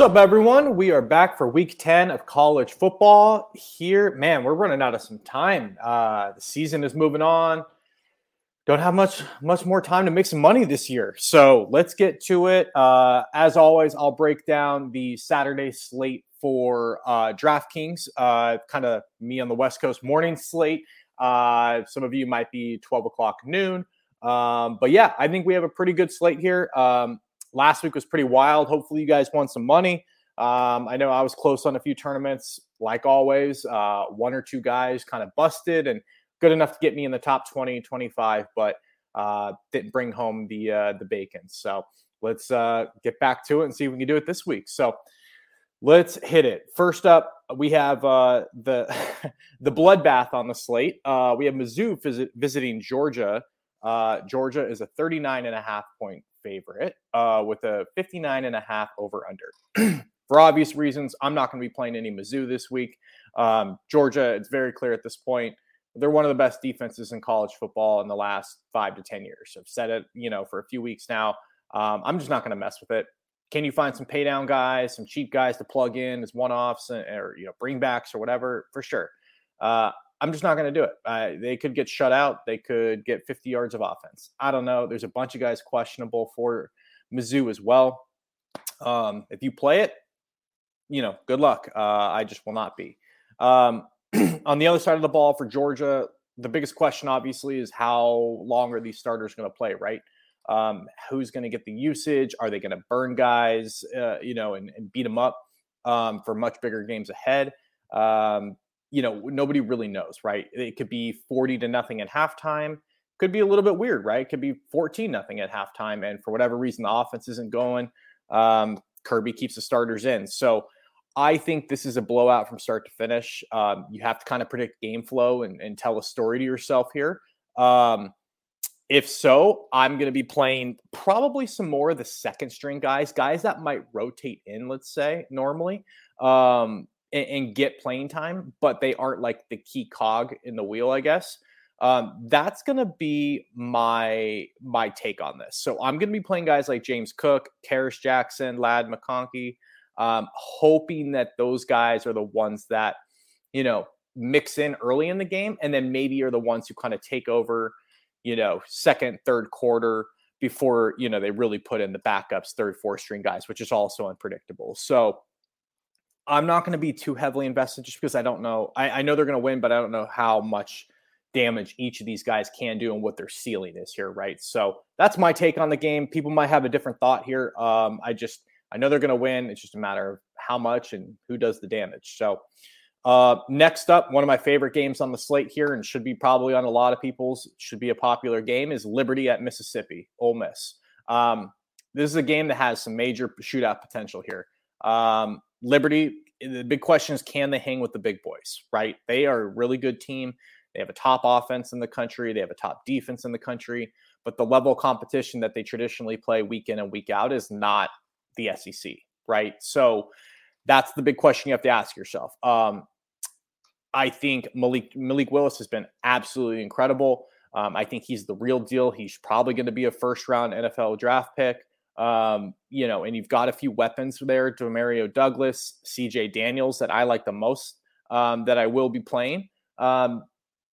What's up, everyone? We are back for week 10 of college football. Here, man, we're running out of some time. Uh, the season is moving on. Don't have much much more time to make some money this year. So let's get to it. Uh, as always, I'll break down the Saturday slate for uh, DraftKings, uh, kind of me on the West Coast morning slate. Uh, some of you might be 12 o'clock noon. Um, but yeah, I think we have a pretty good slate here. Um, Last week was pretty wild. Hopefully, you guys won some money. Um, I know I was close on a few tournaments, like always. Uh, one or two guys kind of busted and good enough to get me in the top 20, 25, but uh, didn't bring home the uh, the bacon. So let's uh, get back to it and see if we can do it this week. So let's hit it. First up, we have uh, the the bloodbath on the slate. Uh, we have Mizzou visit, visiting Georgia. Uh, Georgia is a 39 and a half point favorite uh, with a 59 and a half over under. For obvious reasons, I'm not going to be playing any Mizzou this week. Um, Georgia, it's very clear at this point, they're one of the best defenses in college football in the last five to 10 years. I've said it, you know, for a few weeks now. Um, I'm just not going to mess with it. Can you find some pay down guys, some cheap guys to plug in as one offs or, you know, bringbacks or whatever? For sure. Uh, I'm just not going to do it. They could get shut out. They could get 50 yards of offense. I don't know. There's a bunch of guys questionable for Mizzou as well. Um, if you play it, you know, good luck. Uh, I just will not be. Um, on the other side of the ball for Georgia, the biggest question obviously is how long are these starters going to play, right? Um, who's going to get the usage? Are they going to burn guys, uh, you know, and, and beat them up um, for much bigger games ahead? Um, you know, nobody really knows, right? It could be 40 to nothing at halftime. Could be a little bit weird, right? It could be 14 nothing at halftime. And for whatever reason, the offense isn't going. Um, Kirby keeps the starters in. So I think this is a blowout from start to finish. Um, you have to kind of predict game flow and, and tell a story to yourself here. Um, if so, I'm going to be playing probably some more of the second string guys, guys that might rotate in, let's say, normally. Um, and, and, get playing time, but they aren't like the key cog in the wheel, I guess. Um, that's gonna be my my take on this. So I'm gonna be playing guys like James Cook, Kearis Jackson, Ladd McConkey, um, hoping that those guys are the ones that you know mix in early in the game, and then maybe are the ones who kind of take over, you know, second, third quarter before you know they really put in the backups, third, fourth string guys, which is also unpredictable. So I'm not going to be too heavily invested just because I don't know. I, I know they're going to win, but I don't know how much damage each of these guys can do and what their ceiling is here, right? So that's my take on the game. People might have a different thought here. Um, I just I know they're going to win. It's just a matter of how much and who does the damage. So uh, next up, one of my favorite games on the slate here, and should be probably on a lot of people's, should be a popular game, is Liberty at Mississippi, Ole Miss. Um, this is a game that has some major shootout potential here. Um, Liberty, the big question is can they hang with the big boys, right? They are a really good team. They have a top offense in the country, they have a top defense in the country, but the level of competition that they traditionally play week in and week out is not the SEC, right? So that's the big question you have to ask yourself. Um, I think Malik Malik Willis has been absolutely incredible. Um, I think he's the real deal. He's probably going to be a first round NFL draft pick. Um, you know, and you've got a few weapons there, Demario Douglas, CJ Daniels that I like the most um, that I will be playing. Um,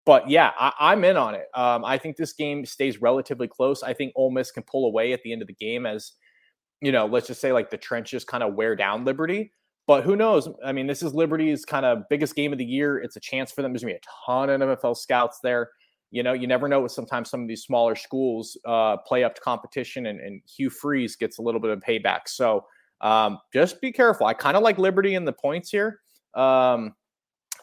but yeah, I, am in on it. Um, I think this game stays relatively close. I think Ole Miss can pull away at the end of the game as, you know, let's just say like the trenches kind of wear down Liberty. But who knows? I mean, this is Liberty's kind of biggest game of the year. It's a chance for them. There's gonna be a ton of NFL scouts there you know, you never know. Sometimes some of these smaller schools uh, play up to competition, and, and, Hugh Freeze gets a little bit of payback. So um, just be careful. I kind of like Liberty in the points here, um,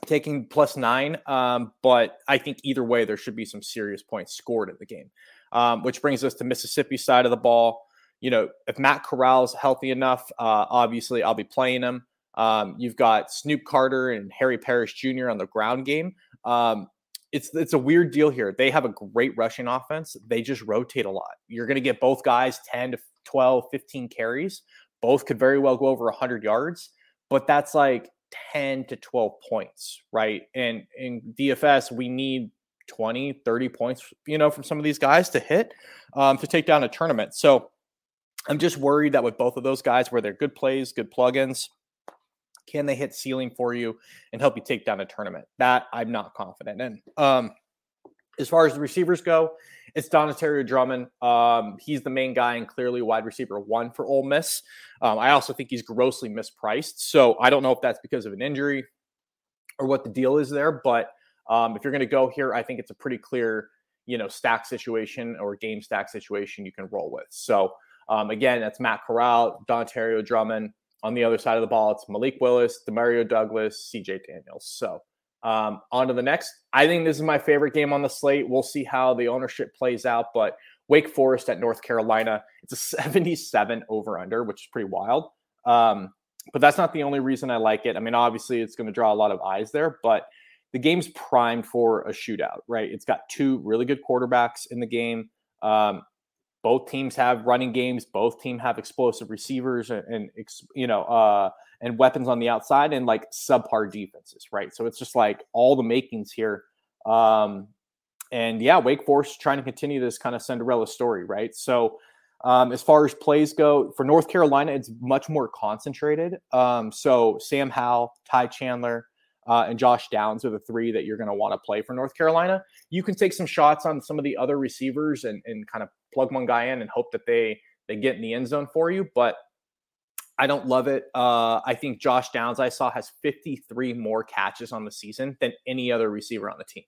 taking plus nine. Um, but I think either way, there should be some serious points scored in the game. Um, which brings us to Mississippi side of the ball. You know, if Matt Corral's healthy enough, uh, obviously I'll be playing him. Um, you've got Snoop Conner and Henry Parrish Jr. on the ground game. Um, it's it's a weird deal here. They have a great rushing offense. They just rotate a lot. You're going to get both guys 10 to 12, 15 carries. Both could very well go over 100 yards, but that's like 10 to 12 points, right? And in DFS, we need 20, 30 points, you know, from some of these guys to hit um, to take down a tournament. So I'm just worried that with both of those guys, where they're good plays, good plugins, can they hit ceiling for you and help you take down a tournament? That I'm not confident in. Um, as far as the receivers go, it's Dontario Drummond. Um, he's the main guy and clearly wide receiver one for Ole Miss. Um, I also think he's grossly mispriced. So I don't know if that's because of an injury or what the deal is there. But um, if you're going to go here, I think it's a pretty clear, you know, stack situation or game stack situation you can roll with. So um, again, that's Matt Corral, Dontario Drummond. On the other side of the ball, it's Malik Willis, Demario Douglas, CJ Daniels. So um, on to the next. I think this is my favorite game on the slate. We'll see how the ownership plays out, but Wake Forest at North Carolina, it's a 77 over under, which is pretty wild. Um, but that's not the only reason I like it. I mean, obviously, it's going to draw a lot of eyes there, but the game's primed for a shootout, right? It's got two really good quarterbacks in the game. Um, both teams have running games. Both teams have explosive receivers and, and you know uh, and weapons on the outside and like subpar defenses, right? So it's just like all the makings here. Um, and yeah, Wake Forest trying to continue this kind of Cinderella story, right? So um, as far as plays go, for North Carolina, it's much more concentrated. Um, so Sam Howell, Ty Chandler, uh, and Josh Downs are the three that you're going to want to play for North Carolina. You can take some shots on some of the other receivers and, and kind of plug one guy in and hope that they they get in the end zone for you. But I don't love it. Uh, I think Josh Downs I saw has 53 more catches on the season than any other receiver on the team.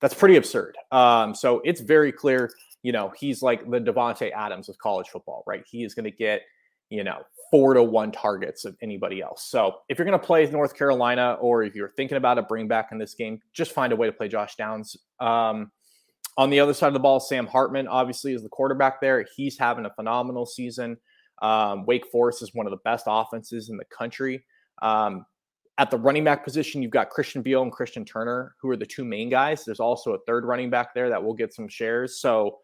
That's pretty absurd. Um, so it's very clear. You know, he's like the Davante Adams of college football, right? He is going to get you know four to one targets of anybody else. So if you're going to play North Carolina, or if you're thinking about a bring back in this game, just find a way to play Josh Downs. Um, on the other side of the ball, Sam Hartman obviously is the quarterback there. He's having a phenomenal season. Um, Wake Forest is one of the best offenses in the country. Um, at the running back position, you've got Christian Beal and Christian Turner, who are the two main guys. There's also a third running back there that will get some shares. So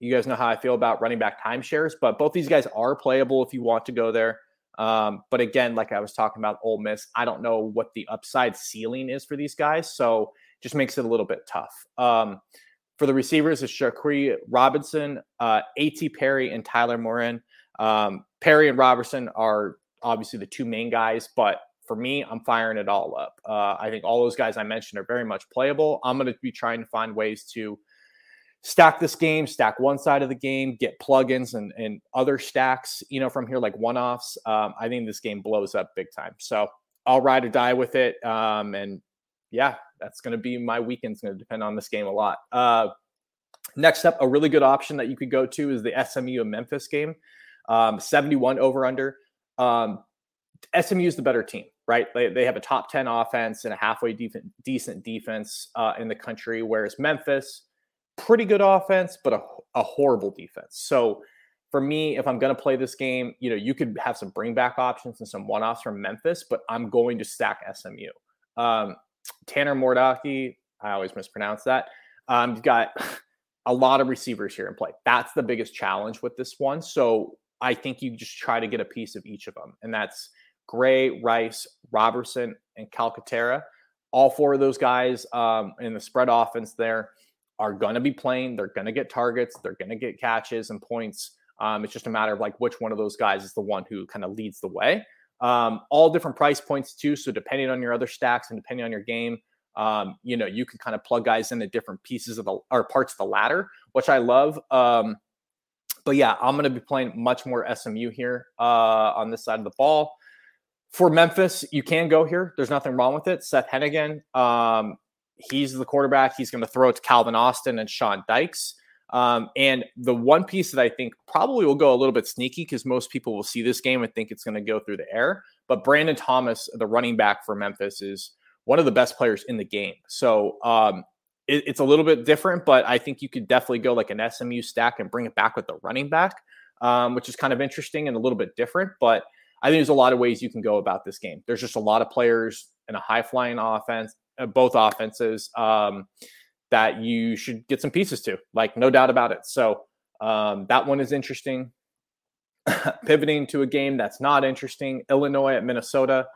you guys know how I feel about running back timeshares, but both these guys are playable if you want to go there. Um, but again, like I was talking about Ole Miss, I don't know what the upside ceiling is for these guys. So just makes it a little bit tough. Um, for the receivers, it's Jaquarii Robinson, uh, A.T. Perry, and Taylor Morin. Um, Perry and Roberson are obviously the two main guys, but for me, I'm firing it all up. Uh, I think all those guys I mentioned are very much playable. I'm going to be trying to find ways to stack this game, stack one side of the game, get plugins and, and other stacks, you know, from here, like one offs. Um, I think this game blows up big time. So I'll ride or die with it. Um, and yeah, that's going to be my weekend's going to depend on this game a lot. Uh, next up, a really good option that you could go to is the SMU and Memphis game, um, 71 over under. Um, SMU is the better team, right? They, they have a top 10 offense and a halfway def- decent defense uh, in the country, whereas Memphis, pretty good offense, but a, a horrible defense. So for me, if I'm going to play this game, you know, you could have some bring back options and some one offs from Memphis, but I'm going to stack SMU. Um, Tanner Mordaki, I always mispronounce that. Um, you've got a lot of receivers here in play. That's the biggest challenge with this one. So I think you just try to get a piece of each of them, and that's Gray, Rice, Roberson, and Calcaterra. All four of those guys um, in the spread offense there are going to be playing. They're going to get targets. They're going to get catches and points. Um, it's just a matter of like which one of those guys is the one who kind of leads the way. Um, all different price points too. So depending on your other stacks and depending on your game, um, you know, you can kind of plug guys into different pieces of the or parts of the ladder, which I love. Um, but yeah, I'm going to be playing much more SMU here uh, on this side of the ball. For Memphis, you can go here. There's nothing wrong with it. Seth Henigan, um, he's the quarterback. He's going to throw it to Calvin Austin and Sean Dykes. Um, and the one piece that I think probably will go a little bit sneaky because most people will see this game and think it's going to go through the air. But Brandon Thomas, the running back for Memphis, is one of the best players in the game. So um, it, it's a little bit different, but I think you could definitely go like an SMU stack and bring it back with the running back, um, which is kind of interesting and a little bit different. But I think there's a lot of ways you can go about this game. There's just a lot of players in a high flying offense uh, both offenses um, that you should get some pieces to, like no doubt about it. So um, that one is interesting. Pivoting to a game that's not interesting, Illinois at Minnesota.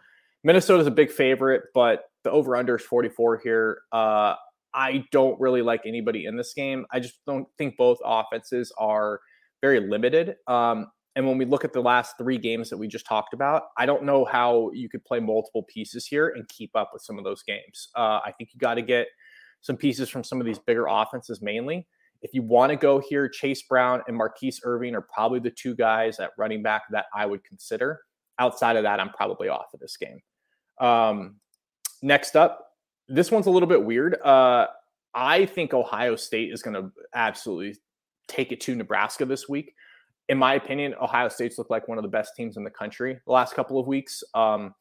Minnesota's a big favorite, but the over under is 44 here. Uh, I don't really like anybody in this game. I just don't think both offenses are very limited. Um, and when we look at the last three games that we just talked about, I don't know how you could play multiple pieces here and keep up with some of those games. Uh, I think you got to get some pieces from some of these bigger offenses mainly. If you want to go here, Chase Brown and Mar'Keise Irving are probably the two guys at running back that I would consider. Outside of that, I'm probably off of this game. Um, next up, this one's a little bit weird. Uh, I think Ohio State is going to absolutely take it to Nebraska this week. In my opinion, Ohio State's looked like one of the best teams in the country the last couple of weeks. Um,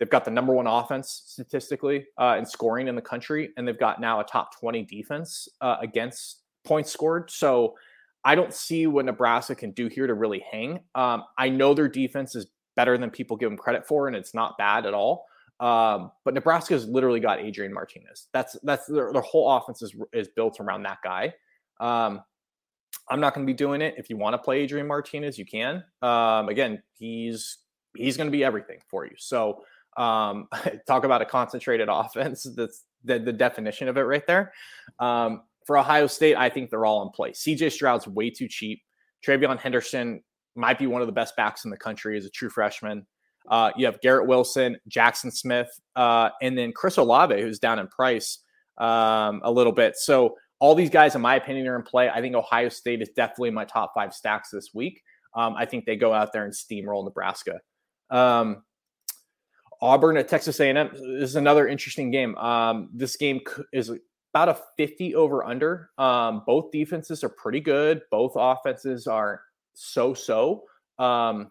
they've got the number one offense statistically uh, in scoring in the country, and they've got now a top 20 defense uh, against points scored. So I don't see what Nebraska can do here to really hang. Um, I know their defense is better than people give them credit for, and it's not bad at all. Um, but Nebraska's literally got Adrian Martinez. That's that's their, their whole offense is is built around that guy. Um, I'm not going to be doing it. If you want to play Adrian Martinez, you can. Um, again, he's he's going to be everything for you. So um, talk about a concentrated offense. That's the, the definition of it right there. Um, for Ohio State, I think they're all in play. CJ Stroud's way too cheap. TreVeyon Henderson might be one of the best backs in the country as a true freshman. Uh, you have Garrett Wilson, Jaxon Smith, uh, and then Chris Olave, who's down in price um, a little bit. So all these guys, in my opinion, are in play. I think Ohio State is definitely my top five stacks this week. Um, I think they go out there and steamroll Nebraska. Um, Auburn at Texas A&M is another interesting game. Um, this game is about a 50 over under. Um, both defenses are pretty good. Both offenses are so so. Um,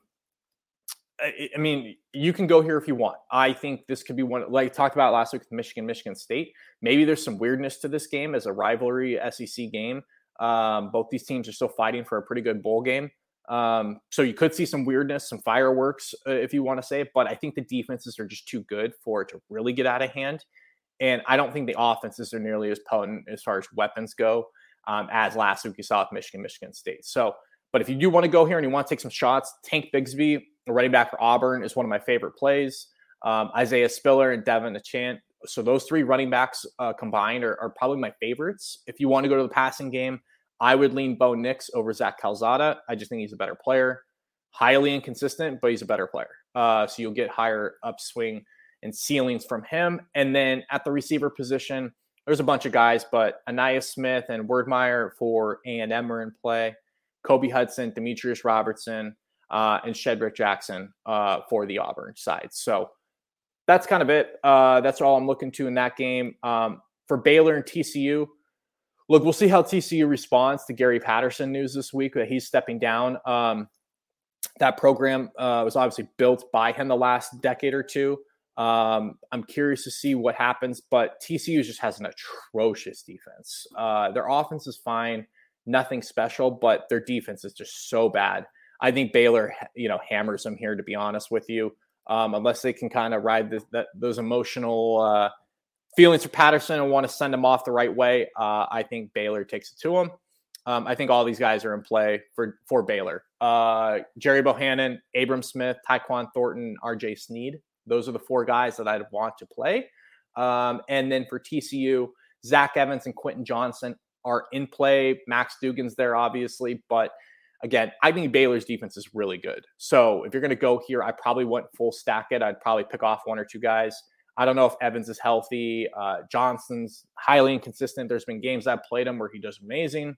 I, I, mean, you can go here if you want. I think this could be one, like talked about last week with Michigan, Michigan State. Maybe there's some weirdness to this game as a rivalry SEC game. Um, both these teams are still fighting for a pretty good bowl game. Um, so you could see some weirdness, some fireworks, uh, if you want to say it. But I think the defenses are just too good for it to really get out of hand. And I don't think the offenses are nearly as potent as far as weapons go um, as last week you saw with Michigan, Michigan State. So, but if you do want to go here and you want to take some shots, Tank Bigsby, running back for Auburn, is one of my favorite plays. Um, Isaiah Spiller and Devon Achane. So those three running backs uh, combined are, are, probably my favorites. If you want to go to the passing game, I would lean Bo Nix over Zach Calzada. I just think he's a better player. Highly inconsistent, but he's a better player. Uh, so you'll get higher upswing and ceilings from him. And then at the receiver position, there's a bunch of guys, but Ainias Smith and Wydermyer for A&M are in play. Kobe Hudson, Demetrius Robertson, uh, and Shedrick Jackson uh, for the Auburn side. So that's kind of it. Uh, that's all I'm looking to in that game. Um, for Baylor and TCU, look, we'll see how TCU responds to Gary Patterson news this week that he's stepping down. Um, that program uh, was obviously built by him the last decade or two. Um, I'm curious to see what happens, but TCU just has an atrocious defense. Uh, their offense is fine, nothing special, but their defense is just so bad. I think Baylor, you know, hammers them here. To be honest with you, um, unless they can kind of ride the, the, those emotional uh, feelings for Patterson and want to send him off the right way, uh, I think Baylor takes it to him. Um, I think all these guys are in play for for Baylor. Uh, Gerry Bohanon, Abram Smith, Tyquan Thornton, R.J. Sneed. Those are the four guys that I'd want to play. Um, and then for TCU, Zach Evans and Quentin Johnston are in play. Max Duggan's there, obviously, but again, I think Baylor's defense is really good. So if you're going to go here, I probably wouldn't full stack it. I'd probably pick off one or two guys. I don't know if Evans is healthy. Uh, Johnston's highly inconsistent. There's been games I've played him where he does amazing.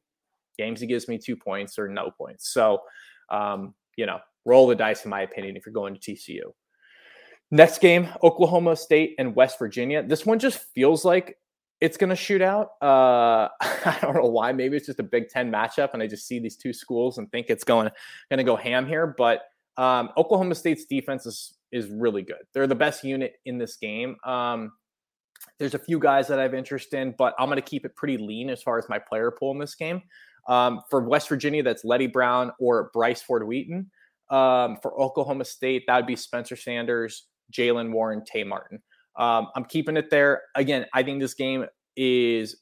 Games he gives me two points or no points. So, um, you know, roll the dice, in my opinion, if you're going to TCU. Next game, Oklahoma State and West Virginia. This one just feels like it's going to shoot out. Uh, I don't know why. Maybe it's just a Big Ten matchup, and I just see these two schools and think it's going going to go ham here. But um, Oklahoma State's defense is is really good. They're the best unit in this game. Um, there's a few guys that I have interest in, but I'm going to keep it pretty lean as far as my player pool in this game. Um, for West Virginia, that's Leddie Brown or Bryce Ford Wheaton. Um, for Oklahoma State, that would be Spencer Sanders, Jaylen Warren, Tay Martin. Um, I'm keeping it there. Again, I think this game is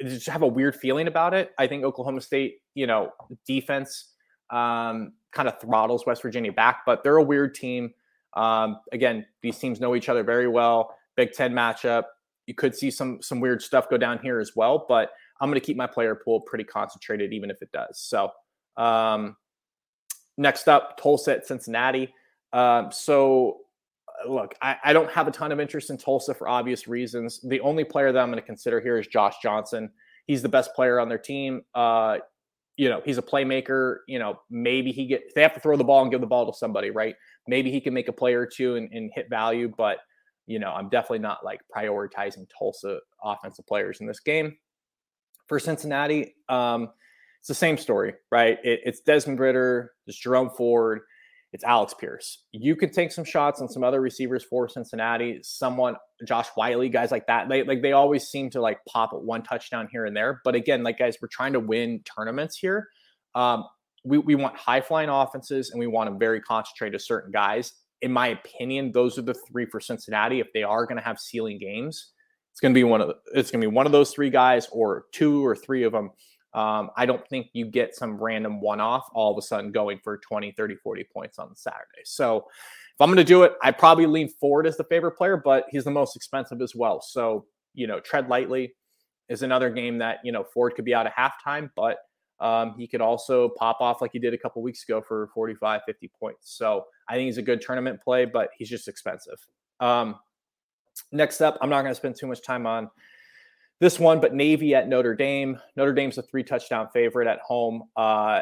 just have a weird feeling about it. I think Oklahoma State, you know, defense um, kind of throttles West Virginia back, but they're a weird team. Um, again, these teams know each other very well. Big Ten matchup. You could see some some weird stuff go down here as well, but I'm going to keep my player pool pretty concentrated, even if it does. So, um, next up, Tulsa at Cincinnati. Um, so, uh, look, I, I, don't have a ton of interest in Tulsa for obvious reasons. The only player that I'm going to consider here is Josh Johnson. He's the best player on their team. Uh, you know, he's a playmaker. You know, maybe he get they have to throw the ball and give the ball to somebody, right? Maybe he can make a play or two and, and hit value, but you know, I'm definitely not like prioritizing Tulsa offensive players in this game. For Cincinnati, um, it's the same story, right? It, it's Desmond Ridder, it's Jerome Ford, it's Alex Pierce. You could take some shots on some other receivers for Cincinnati, someone Josh Whyle, guys like that. They like they always seem to like pop one touchdown here and there. But again, like guys, we're trying to win tournaments here. Um, we, we want high flying offenses and we want to very concentrate to certain guys. In my opinion, those are the three for Cincinnati. If they are going to have ceiling games, it's going to be one of the, it's going to be one of those three guys or two or three of them um, I don't think you get some random one off all of a sudden going for 20, 30, 40 points on Saturday. So if I'm going to do it, I probably lean Ford as the favorite player, but he's the most expensive as well. So, you know, tread lightly is another game that, you know, Ford could be out at halftime, but um, he could also pop off like he did a couple weeks ago for 45, 50 points. So I think he's a good tournament play, but he's just expensive. Um, next up, I'm not going to spend too much time on this one, but Navy at Notre Dame. Notre Dame's a three touchdown favorite at home. Uh,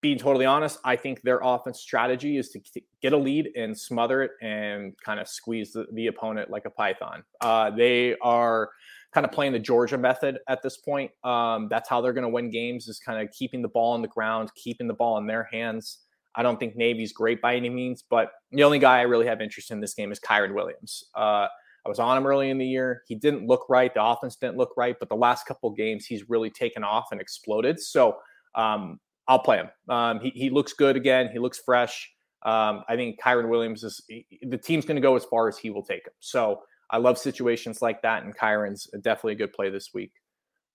being totally honest, I think their offense strategy is to get a lead and smother it and kind of squeeze the, the opponent like a python. Uh, they are kind of playing the Georgia method at this point. Um, that's how they're going to win games is kind of keeping the ball on the ground, keeping the ball in their hands. I don't think Navy's great by any means, but the only guy I really have interest in this game is Kyren Williams. Uh, I was on him early in the year. He didn't look right. The offense didn't look right, but the last couple games he's really taken off and exploded. So um, I'll play him. Um, he, he looks good again. He looks fresh. Um, I think Kyren Williams is the team's going to go as far as he will take him. So I love situations like that, and Kyren's definitely a good play this week.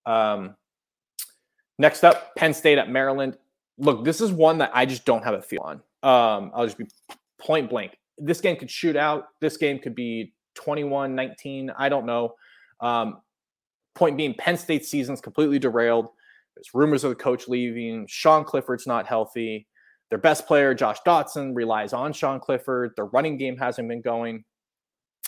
Um, next up, Penn State at Maryland. Look, this is one that I just don't have a feel on. Um, I'll just be point blank. This game could shoot out. This game could be 21, 19. I don't know. Um, point being, Penn State season's completely derailed. There's rumors of the coach leaving. Sean Clifford's not healthy. Their best player, Josh Dotson, relies on Sean Clifford. Their running game hasn't been going.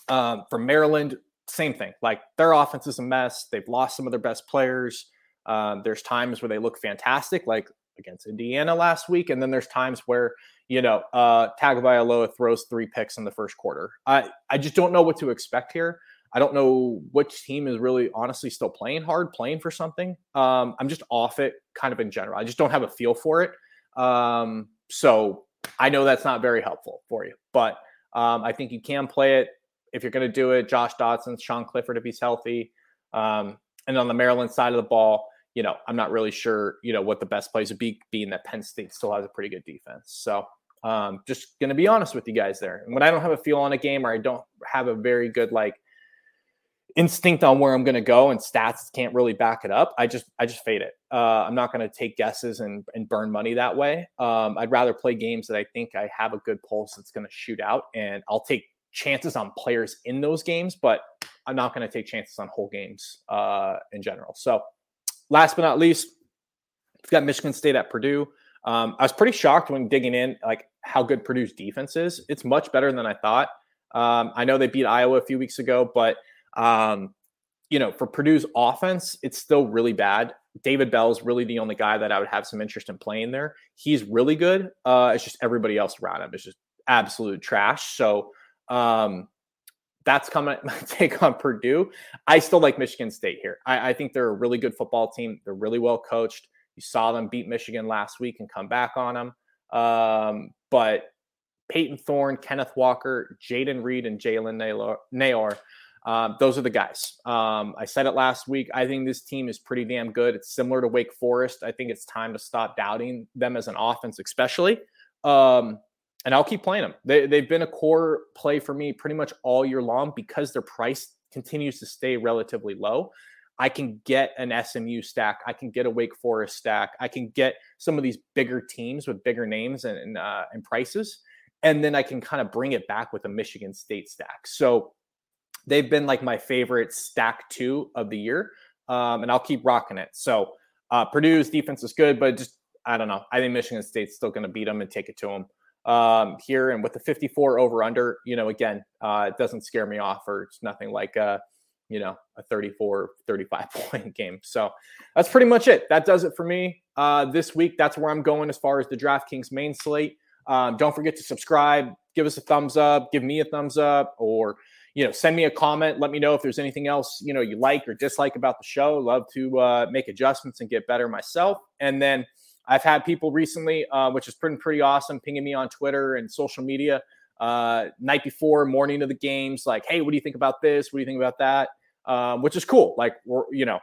Um, for Maryland, same thing. Like their offense is a mess. They've lost some of their best players. Um, there's times where they look fantastic, like against Indiana last week, and then there's times where you know, uh, Tagovailoa throws three picks in the first quarter. I, I just don't know what to expect here. I don't know which team is really honestly still playing hard, playing for something. Um, I'm just off it kind of in general. I just don't have a feel for it. Um, so I know that's not very helpful for you, but um, I think you can play it if you're going to do it. Josh Dotson, Sean Clifford if he's healthy. Um, and on the Maryland side of the ball, you know, I'm not really sure, you know, what the best plays would be, being that Penn State still has a pretty good defense. So um, just going to be honest with you guys there. And when I don't have a feel on a game or I don't have a very good like instinct on where I'm going to go and stats can't really back it up, I just I just fade it. Uh, I'm not going to take guesses and and burn money that way. Um, I'd rather play games that I think I have a good pulse that's going to shoot out, and I'll take chances on players in those games, but I'm not going to take chances on whole games uh, in general. So last but not least, we've got Michigan State at Purdue. Um, I was pretty shocked when digging in, like how good Purdue's defense is. It's much better than I thought. Um, I know they beat Iowa a few weeks ago, but um, you know, for Purdue's offense, it's still really bad. David Bell's really the only guy that I would have some interest in playing there. He's really good. Uh, it's just everybody else around him is just absolute trash. So um, that's coming my take on Purdue. I still like Michigan State here. I, I, think they're a really good football team. They're really well coached. You saw them beat Michigan last week and come back on them. Um, but Payton Thorne, Kenneth Walker, Jayden Reed, and Jalen Nailor, um, those are the guys. Um, I said it last week. I think this team is pretty damn good. It's similar to Wake Forest. I think it's time to stop doubting them as an offense, especially. Um, and I'll keep playing them. They, they've been a core play for me pretty much all year long because their price continues to stay relatively low. I can get an SMU stack. I can get a Wake Forest stack. I can get some of these bigger teams with bigger names and and, uh, and prices, and then I can kind of bring it back with a Michigan State stack. So they've been like my favorite stack two of the year, um, and I'll keep rocking it. So uh, Purdue's defense is good, but just I don't know. I think Michigan State's still going to beat them and take it to them um, here. And with the 54 over under, you know, again, uh, it doesn't scare me off or it's nothing like a, you know, a 34, 35 point game. So that's pretty much it. That does it for me uh, this week. That's where I'm going as far as the DraftKings main slate. Um, don't forget to subscribe, give us a thumbs up, give me a thumbs up, or you know, send me a comment. Let me know if there's anything else you know you like or dislike about the show. Love to uh, make adjustments and get better myself. And then I've had people recently, uh, which has been pretty awesome, pinging me on Twitter and social media uh, night before, morning of the games, like, "Hey, what do you think about this? What do you think about that?" Um, which is cool. Like we're you know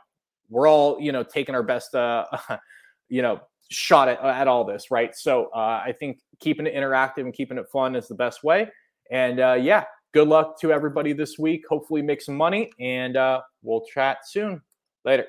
we're all you know taking our best uh, you know shot at, at all this, right? So uh, I think keeping it interactive and keeping it fun is the best way. And uh, yeah, good luck to everybody this week. Hopefully, make some money, and uh, we'll chat soon. Later.